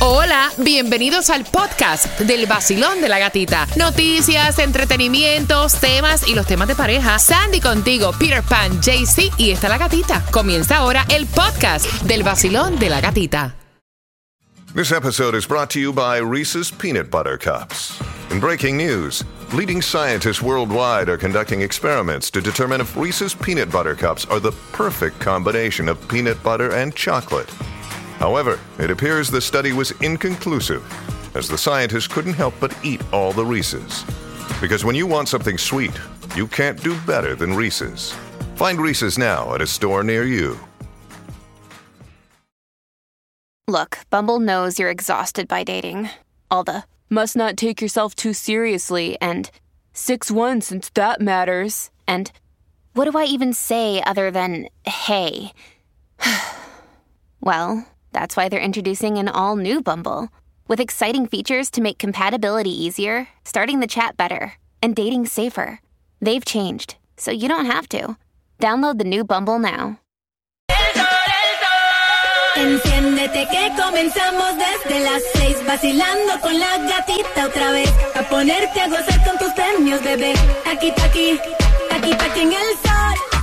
Hola, bienvenidos al podcast del vacilón de la gatita. Noticias, entretenimientos, temas y los temas de pareja. Sandy contigo, Peter Pan, JC y está la gatita. Comienza ahora el podcast del vacilón de la gatita. This episode is brought to you by Reese's Peanut Butter Cups. In breaking news, leading scientists worldwide are conducting experiments to determine if Reese's Peanut Butter Cups are the perfect combination of peanut butter and chocolate. However, it appears the study was inconclusive, as the scientists couldn't help but eat all the Reese's. Because when you want something sweet, you can't do better than Reese's. Find Reese's now at a store near you. Look, Bumble knows you're exhausted by dating. All the must not take yourself too seriously and 6 1 since that matters. And what do I even say other than hey? well, that's why they're introducing an all new Bumble with exciting features to make compatibility easier, starting the chat better, and dating safer. They've changed, so you don't have to. Download the new Bumble now. Enciéndete que comenzamos desde las seis vacilando con la gatita otra vez a ponerte a gozar con tus premios bebé aquí aquí aquí aquí en el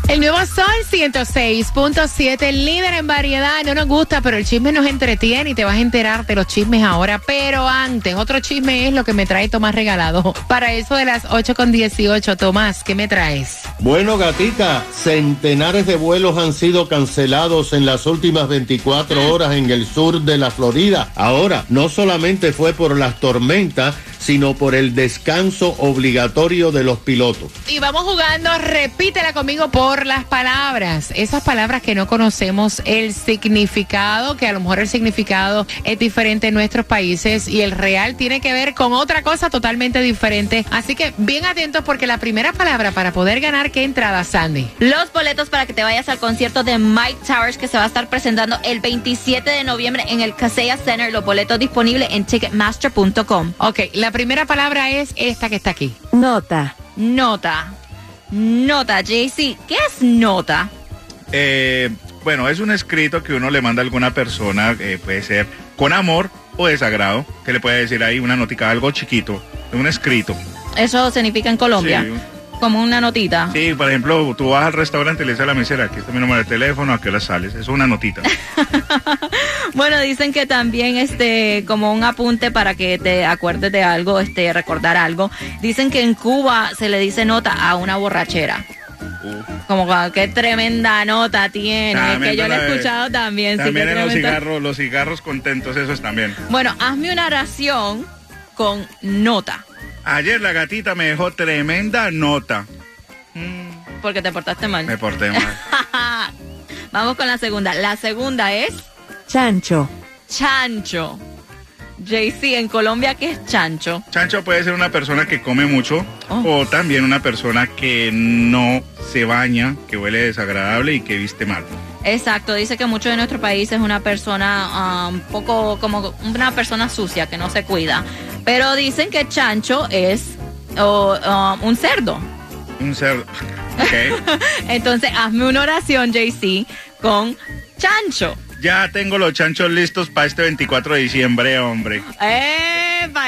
El nuevo Sol 106.7, líder en variedad. No nos gusta, pero el chisme nos entretiene y te vas a enterar de los chismes ahora. Pero antes, otro chisme es lo que me trae Tomás regalado. Para eso de las 8 con 18, Tomás, ¿qué me traes? Bueno, gatita, centenares de vuelos han sido cancelados en las últimas 24 horas en el sur de la Florida. Ahora, no solamente fue por las tormentas, sino por el descanso obligatorio de los pilotos. Y vamos jugando, repítela conmigo por las palabras, esas palabras que no conocemos el significado, que a lo mejor el significado es diferente en nuestros países y el real tiene que ver con otra cosa totalmente diferente. Así que bien atentos porque la primera palabra para poder ganar, ¿qué entrada, Sandy? Los boletos para que te vayas al concierto de Mike Towers que se va a estar presentando el 27 de noviembre en el Casella Center. Los boletos disponibles en ticketmaster.com. Ok, la primera palabra es esta que está aquí. Nota. Nota. Nota, JC. ¿Qué es nota? Eh, bueno, es un escrito que uno le manda a alguna persona, eh, puede ser con amor o desagrado, que le puede decir ahí una notica, algo chiquito, un escrito. Eso significa en Colombia. Sí. Como una notita. Sí, por ejemplo, tú vas al restaurante y le dices a la mesera, aquí está mi número de teléfono, a qué hora sales. Es una notita. bueno, dicen que también este como un apunte para que te acuerdes de algo, este recordar algo. Dicen que en Cuba se le dice nota a una borrachera. Como qué tremenda nota tiene, También que yo lo he escuchado también. sí, También qué en los cigarros, los cigarros contentos, esos también. Bueno, hazme una oración con nota, Ayer la gatita me dejó tremenda nota. porque te portaste mal. Me porté mal. Vamos con la segunda. La segunda es Chancho. chancho. JC, en Colombia, ¿qué es chancho? Chancho puede ser una persona que come mucho Oh. o también una persona que no se baña, que huele desagradable y que viste mal. Exacto, dice que mucho de nuestro país es una persona un poco como una persona sucia que no se cuida. Pero dicen que chancho es um, un cerdo. Un cerdo. Ok. Entonces, hazme una oración, JC, con chancho. ya tengo los chanchos listos para este 24 de diciembre, hombre.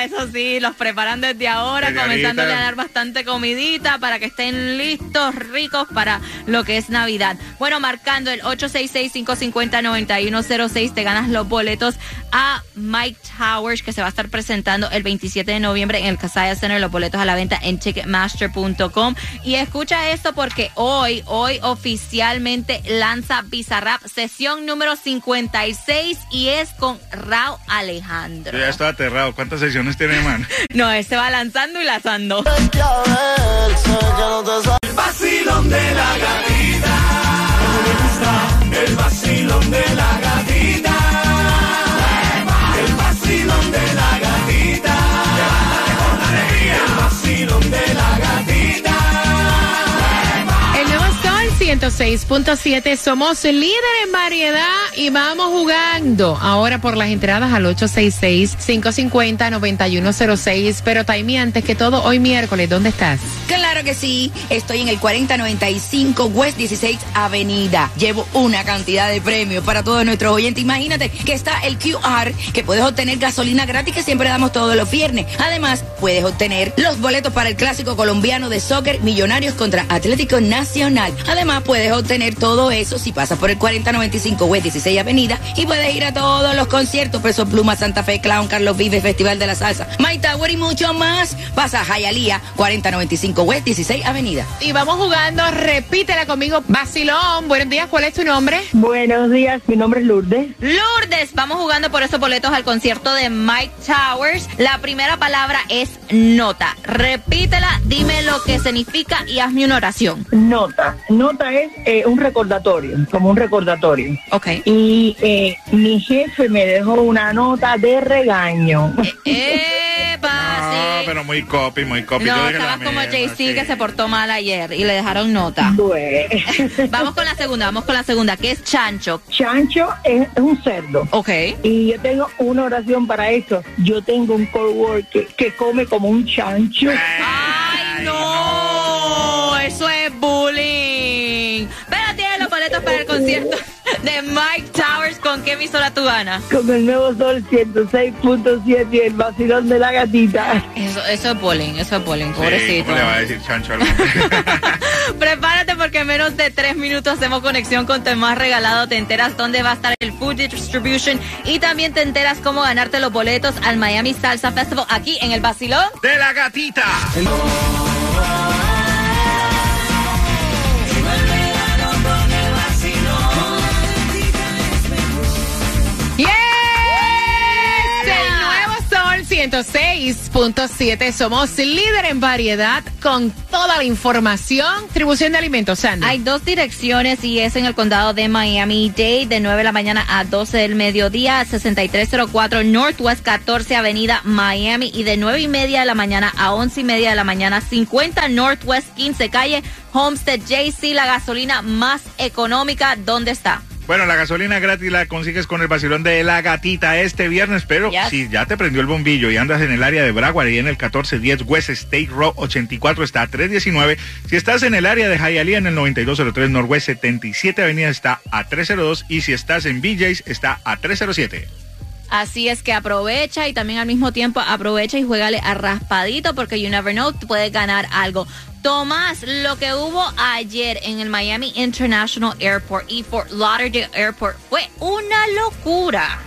Eso sí, los preparan desde ahora, comenzándole a dar bastante comidita para que estén listos, ricos para lo que es Navidad. Bueno, marcando el 866-550-9106, te ganas los boletos a Mike Towers, que se va a estar presentando el 27 de noviembre en el Casaya Center. Los boletos a la venta en ticketmaster.com. Y escucha esto porque hoy, hoy oficialmente lanza Bizarrap, sesión número 56 y es con Rao Alejandro. Yo ya estoy aterrado. ¿Cuántas sesiones tiene, man? No, se va lanzando y lanzando. vacilón de la gatita. Me gusta el vacilón de la gatita. 106.7. Somos líder en variedad y vamos jugando ahora por las entradas al 866-550-9106. Pero Taimi, antes que todo, hoy miércoles, ¿dónde estás? Claro que sí, estoy en el 4095 West 16 Avenida. Llevo una cantidad de premios para todos nuestros oyentes. Imagínate que está el QR, que puedes obtener gasolina gratis que siempre damos todos los viernes. Además, puedes obtener los boletos para el clásico colombiano de soccer Millonarios contra Atlético Nacional. Además, puedes obtener todo eso si pasas por el 4095 West 16 Avenida y puedes ir a todos los conciertos, Peso Pluma, Santa Fe, Clown, Carlos Vives, Festival de la Salsa, My Tower y mucho más. Pasa a Hialeah 4095 West 16 Avenida. Y vamos jugando, repítela conmigo, Basilón. Buenos días, ¿cuál es tu nombre? Buenos días, mi nombre es Lourdes. Lourdes, vamos jugando por esos boletos al concierto de Mike Towers. La primera palabra es nota. Repítela, dime lo que significa y hazme una oración. Nota. Nota es eh, un recordatorio, como un recordatorio. Ok. Y eh, mi jefe me dejó una nota de regaño. Epa, No, sí. pero muy copy, muy copy. No, estabas como sí. que se portó mal ayer y le dejaron nota. Bueno. Vamos con la segunda, vamos con la segunda, que es chancho. Chancho es, es un cerdo. Ok. Y yo tengo una oración para eso. Yo tengo un coworker que come como un chancho. ¡Ay, no! Eso es boletos para el concierto de Mike Towers. ¿Con qué emisora tú ganas? Con el nuevo sol 106.7 y el vacilón de la gatita. Eso, eso es bullying, eso es Sí, pobrecito. ¿Cómo le va a decir chancho al? Prepárate porque en menos de tres minutos hacemos conexión con tu más regalado. Te enteras dónde va a estar el Food Distribution y también te enteras cómo ganarte los boletos al Miami Salsa Festival aquí en el Basilón. ¡De la gatita! ¡Yes! 106.7. Somos líder en variedad con toda la información. Distribución de alimentos, Sandy. Hay dos direcciones y es en el condado de Miami-Dade de 9 de la mañana a 12 del mediodía, 6304 Northwest 14 Avenida Miami y de 9 y media de la mañana a 11 y media de la mañana 50 Northwest 15 calle Homestead JC, la gasolina más económica. ¿Dónde está? Bueno, la gasolina gratis la consigues con el vacilón de la gatita este viernes, pero Yes. si ya te prendió el bombillo y andas en el área de Broward y en el 1410 West State Road 84 está a 319. Si estás en el área de Hialeah en el 9203 Norwest 77 Avenida está a 302 y si estás en BJ's está a 307. Así es que aprovecha y también al mismo tiempo aprovecha y juégale a raspadito porque you never know, puedes ganar algo. Tomás, lo que hubo ayer en el Miami International Airport y Fort Lauderdale Airport fue una locura.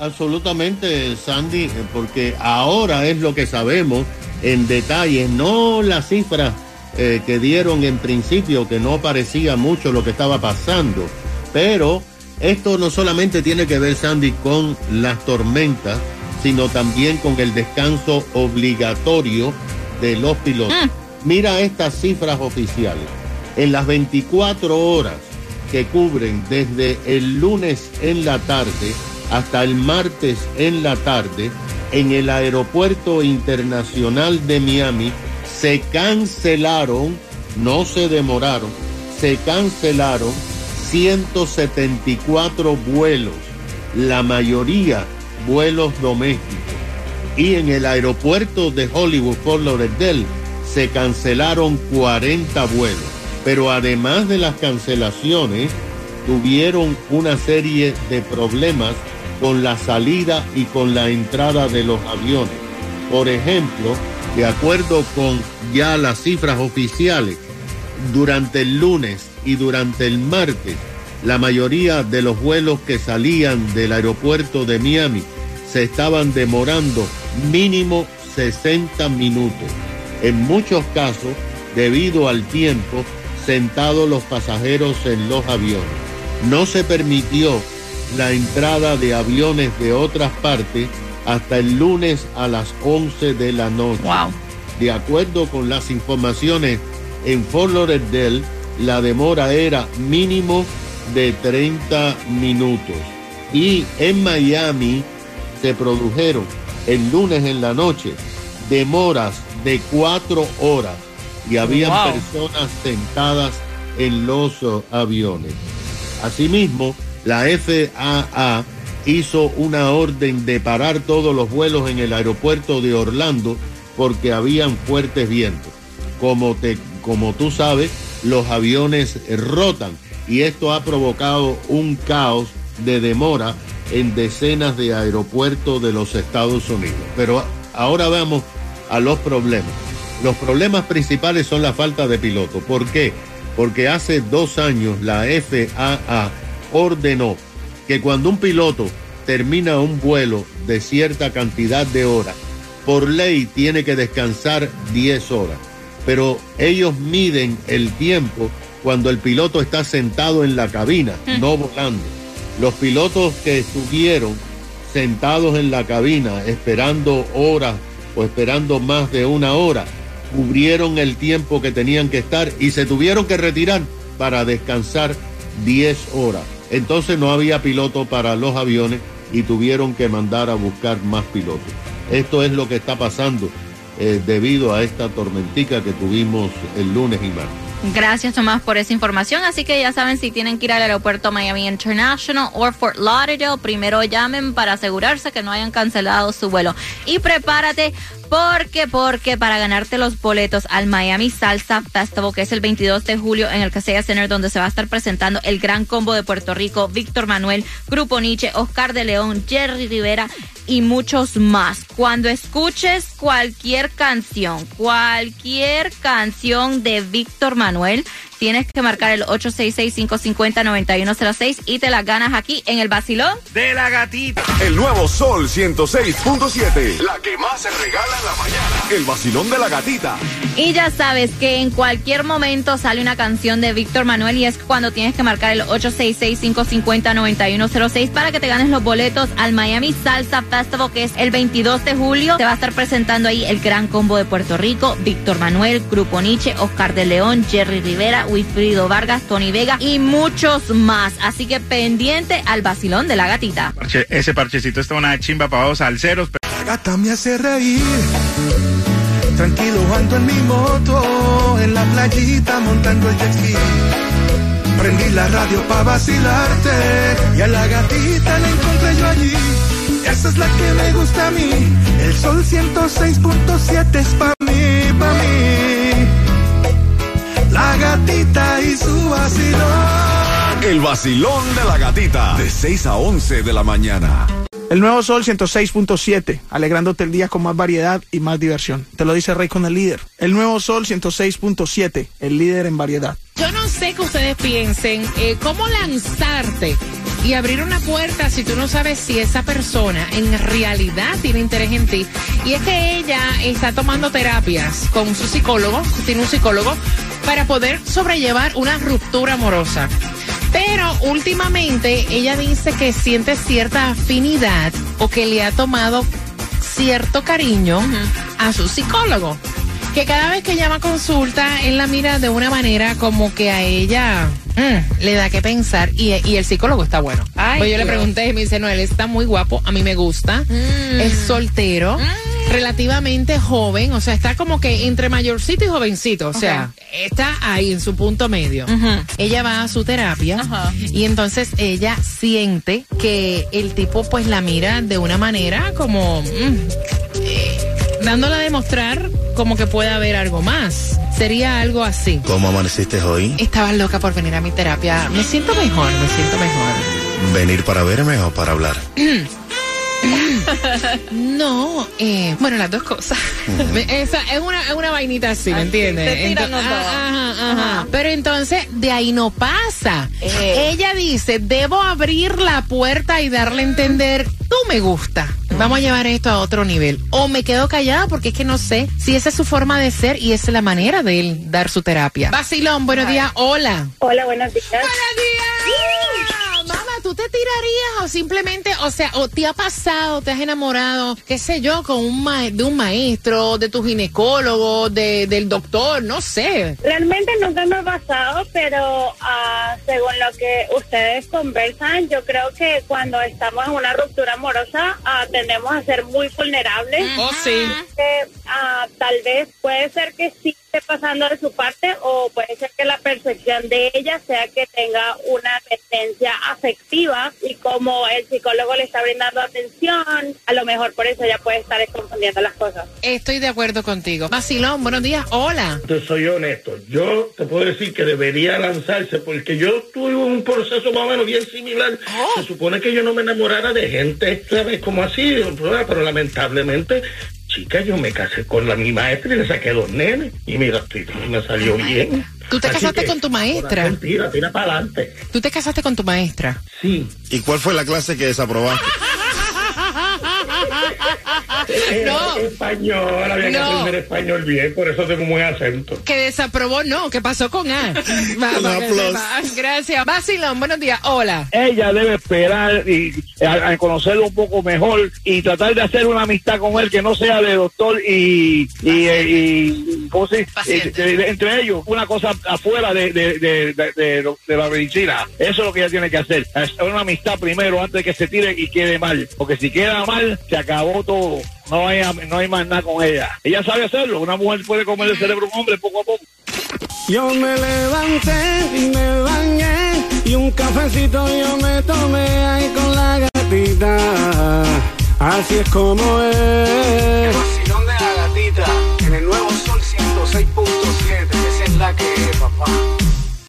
Absolutamente, Sandy, porque ahora es lo que sabemos en detalle, no las cifras eh, que dieron en principio, que no parecía mucho lo que estaba pasando, pero esto no solamente tiene que ver, Sandy, con las tormentas, sino también con el descanso obligatorio de los pilotos. Mira estas cifras oficiales. En las 24 horas que cubren desde el lunes en la tarde hasta el martes en la tarde, en el Aeropuerto Internacional de Miami se cancelaron, no se demoraron, se cancelaron 174 vuelos, la mayoría vuelos domésticos. Y en el aeropuerto de Hollywood, Fort Lauderdale, se cancelaron 40 vuelos. Pero además de las cancelaciones, tuvieron una serie de problemas con la salida y con la entrada de los aviones. Por ejemplo, de acuerdo con ya las cifras oficiales, durante el lunes y durante el martes, la mayoría de los vuelos que salían del aeropuerto de Miami se estaban demorando mínimo 60 minutos. En muchos casos, debido al tiempo, sentados los pasajeros en los aviones. No se permitió la entrada de aviones de otras partes hasta el lunes a las 11 de la noche. Wow. De acuerdo con las informaciones en Fort Lauderdale, la demora era mínimo de 30 minutos. Y en Miami se produjeron el lunes en la noche demoras de cuatro horas y habían Wow. personas sentadas en los uh, aviones. Asimismo, la FAA hizo una orden de parar todos los vuelos en el aeropuerto de Orlando porque habían fuertes vientos. Como, te, como tú sabes, los aviones rotan y esto ha provocado un caos de demora en decenas de aeropuertos de los Estados Unidos. Pero ahora vamos a los problemas. Los problemas principales son la falta de piloto. ¿Por qué? Porque hace dos años la FAA ordenó que cuando un piloto termina un vuelo de cierta cantidad de horas, por ley tiene que descansar 10 horas. Pero ellos miden el tiempo cuando el piloto está sentado en la cabina, no volando. Los pilotos que estuvieron sentados en la cabina esperando horas o esperando más de una hora, cubrieron el tiempo que tenían que estar y se tuvieron que retirar para descansar 10 horas. Entonces no había piloto para los aviones y tuvieron que mandar a buscar más pilotos. Esto es lo que está pasando eh, debido a esta tormentica que tuvimos el lunes y martes. Gracias Tomás por esa información. Así que ya saben si tienen que ir al aeropuerto Miami International o Fort Lauderdale, primero llamen para asegurarse que no hayan cancelado su vuelo. Y prepárate porque, porque para ganarte los boletos al Miami Salsa Festival, que es el 22 de julio en el Casella Center, donde se va a estar presentando el gran combo de Puerto Rico, Víctor Manuel, Grupo Nietzsche, Oscar de León, Jerry Rivera y muchos más. Cuando escuches cualquier canción, cualquier canción de Víctor Manuel, tienes que marcar el 866-550-9106 y te las ganas aquí en el Basilón de la gatita. El nuevo Sol 106.7. La que más se regala en la mañana. El vacilón de la gatita. Y ya sabes que en cualquier momento sale una canción de Víctor Manuel y es cuando tienes que marcar el 866-550-9106 para que te ganes los boletos al Miami Salsa Festival que es el 22 de julio. Te va a estar presentando ahí el gran combo de Puerto Rico, Víctor Manuel, Grupo Nietzsche, Oscar de León, Jerry Rivera, Wilfrido Vargas, Tony Vega y muchos más. Así que pendiente al vacilón de la gatita. Parche- ese parchecito está una chimba para dos salseros. La gata me hace reír. Tranquilo ando en mi moto, en la playita montando el jet ski. Prendí la radio pa' vacilarte y a la gatita la encontré yo allí. Esa es la que me gusta a mí. El sol 106.7 es pa' La gatita y su vacilón. El vacilón de la gatita. De 6 a 11 de la mañana. El nuevo Sol 106.7, alegrándote el día con más variedad y más diversión. Te lo dice Rey con el líder. El nuevo Sol 106.7, el líder en variedad. Yo no sé que ustedes piensen eh, cómo lanzarte y abrir una puerta si tú no sabes si esa persona en realidad tiene interés en ti. Y es que ella está tomando terapias con su psicólogo, tiene un psicólogo, para poder sobrellevar una ruptura amorosa. Pero últimamente ella dice que siente cierta afinidad o que le ha tomado cierto cariño a su psicólogo. Que cada vez que llama consulta, él la mira de una manera como que a ella mm, le da que pensar y, y el psicólogo está bueno. Ay, pues yo le pregunté y me dice, no, él está muy guapo, a mí me gusta, es soltero, relativamente joven, o sea, está como que entre mayorcito y jovencito, o sea, está ahí en su punto medio. Ella va a su terapia y entonces ella siente que el tipo pues la mira de una manera como... mm, dándola a demostrar como que puede haber algo más. Sería algo así. ¿Cómo amaneciste hoy? Estaba loca por venir a mi terapia. Me siento mejor, me siento mejor. ¿Venir para verme o para hablar? No, eh, bueno, las dos cosas. Esa es una, es una vainita así, ¿me entiendes? te tiran Ento- los dos. ajá, ajá, ajá. Pero entonces de ahí no pasa. Eh. Ella dice, debo abrir la puerta y darle a entender, tú me gusta. Vamos a llevar esto a otro nivel. O me quedo callada porque es que no sé si esa es su forma de ser y esa es la manera de él dar su terapia. Basilón, buenos días, hola. Hola, buenos días. Buenos días. ¿Tú te tirarías o simplemente, o sea, o te ha pasado, te has enamorado, qué sé yo, con un ma- de un maestro, de tu ginecólogo, de, del doctor, no sé? Realmente nunca me ha pasado, pero ah, según lo que ustedes conversan, yo creo que cuando estamos en una ruptura amorosa ah, tendemos a ser muy vulnerables. Oh, sí. Que, ah, tal vez puede ser que sí esté pasando de su parte o puede ser que la percepción de ella sea que tenga una tendencia afectiva y como el psicólogo le está brindando atención, a lo mejor por eso ella puede estar confundiendo las cosas. Estoy de acuerdo contigo. Vacilón, buenos días. Hola. Te soy honesto. Yo te puedo decir que debería lanzarse porque yo tuve un proceso más o menos bien similar. Se supone que yo no me enamorara de gente, ¿sabes? Como así, pero lamentablemente, chica, yo me casé con la mi maestra y le saqué dos nenes. Y mira, me salió bien. ¿Tú te Así casaste que, con tu maestra? Mentira, tira para adelante. ¿Tú te casaste con tu maestra? Sí. ¿Y cuál fue la clase que desaprobaste? No. Español, había que aprender español bien, por eso tengo un buen acento. Que desaprobó, no, ¿qué pasó con A? Va, que sepa. Gracias. Vacilón, buenos días. Hola. ella debe esperar y a, a conocerlo un poco mejor y tratar de hacer una amistad con él que no sea de doctor y y, eh, y- ¿cómo se dice? Eh, de- de- entre ellos una cosa afuera de, de, de, de- de lo- de la medicina eso es lo que ella tiene que hacer es una amistad primero antes de que se tire y quede mal porque si queda mal se acabó todo no hay, no hay más nada con ella. Ella sabe hacerlo. Una mujer puede comer el cerebro a un hombre poco a poco. Yo me levanté y me bañé y un cafecito yo me tomé ahí con la gatita. Así es como es. El vacilón de la gatita en el nuevo Sol 106.7. Esa es la que es, papá.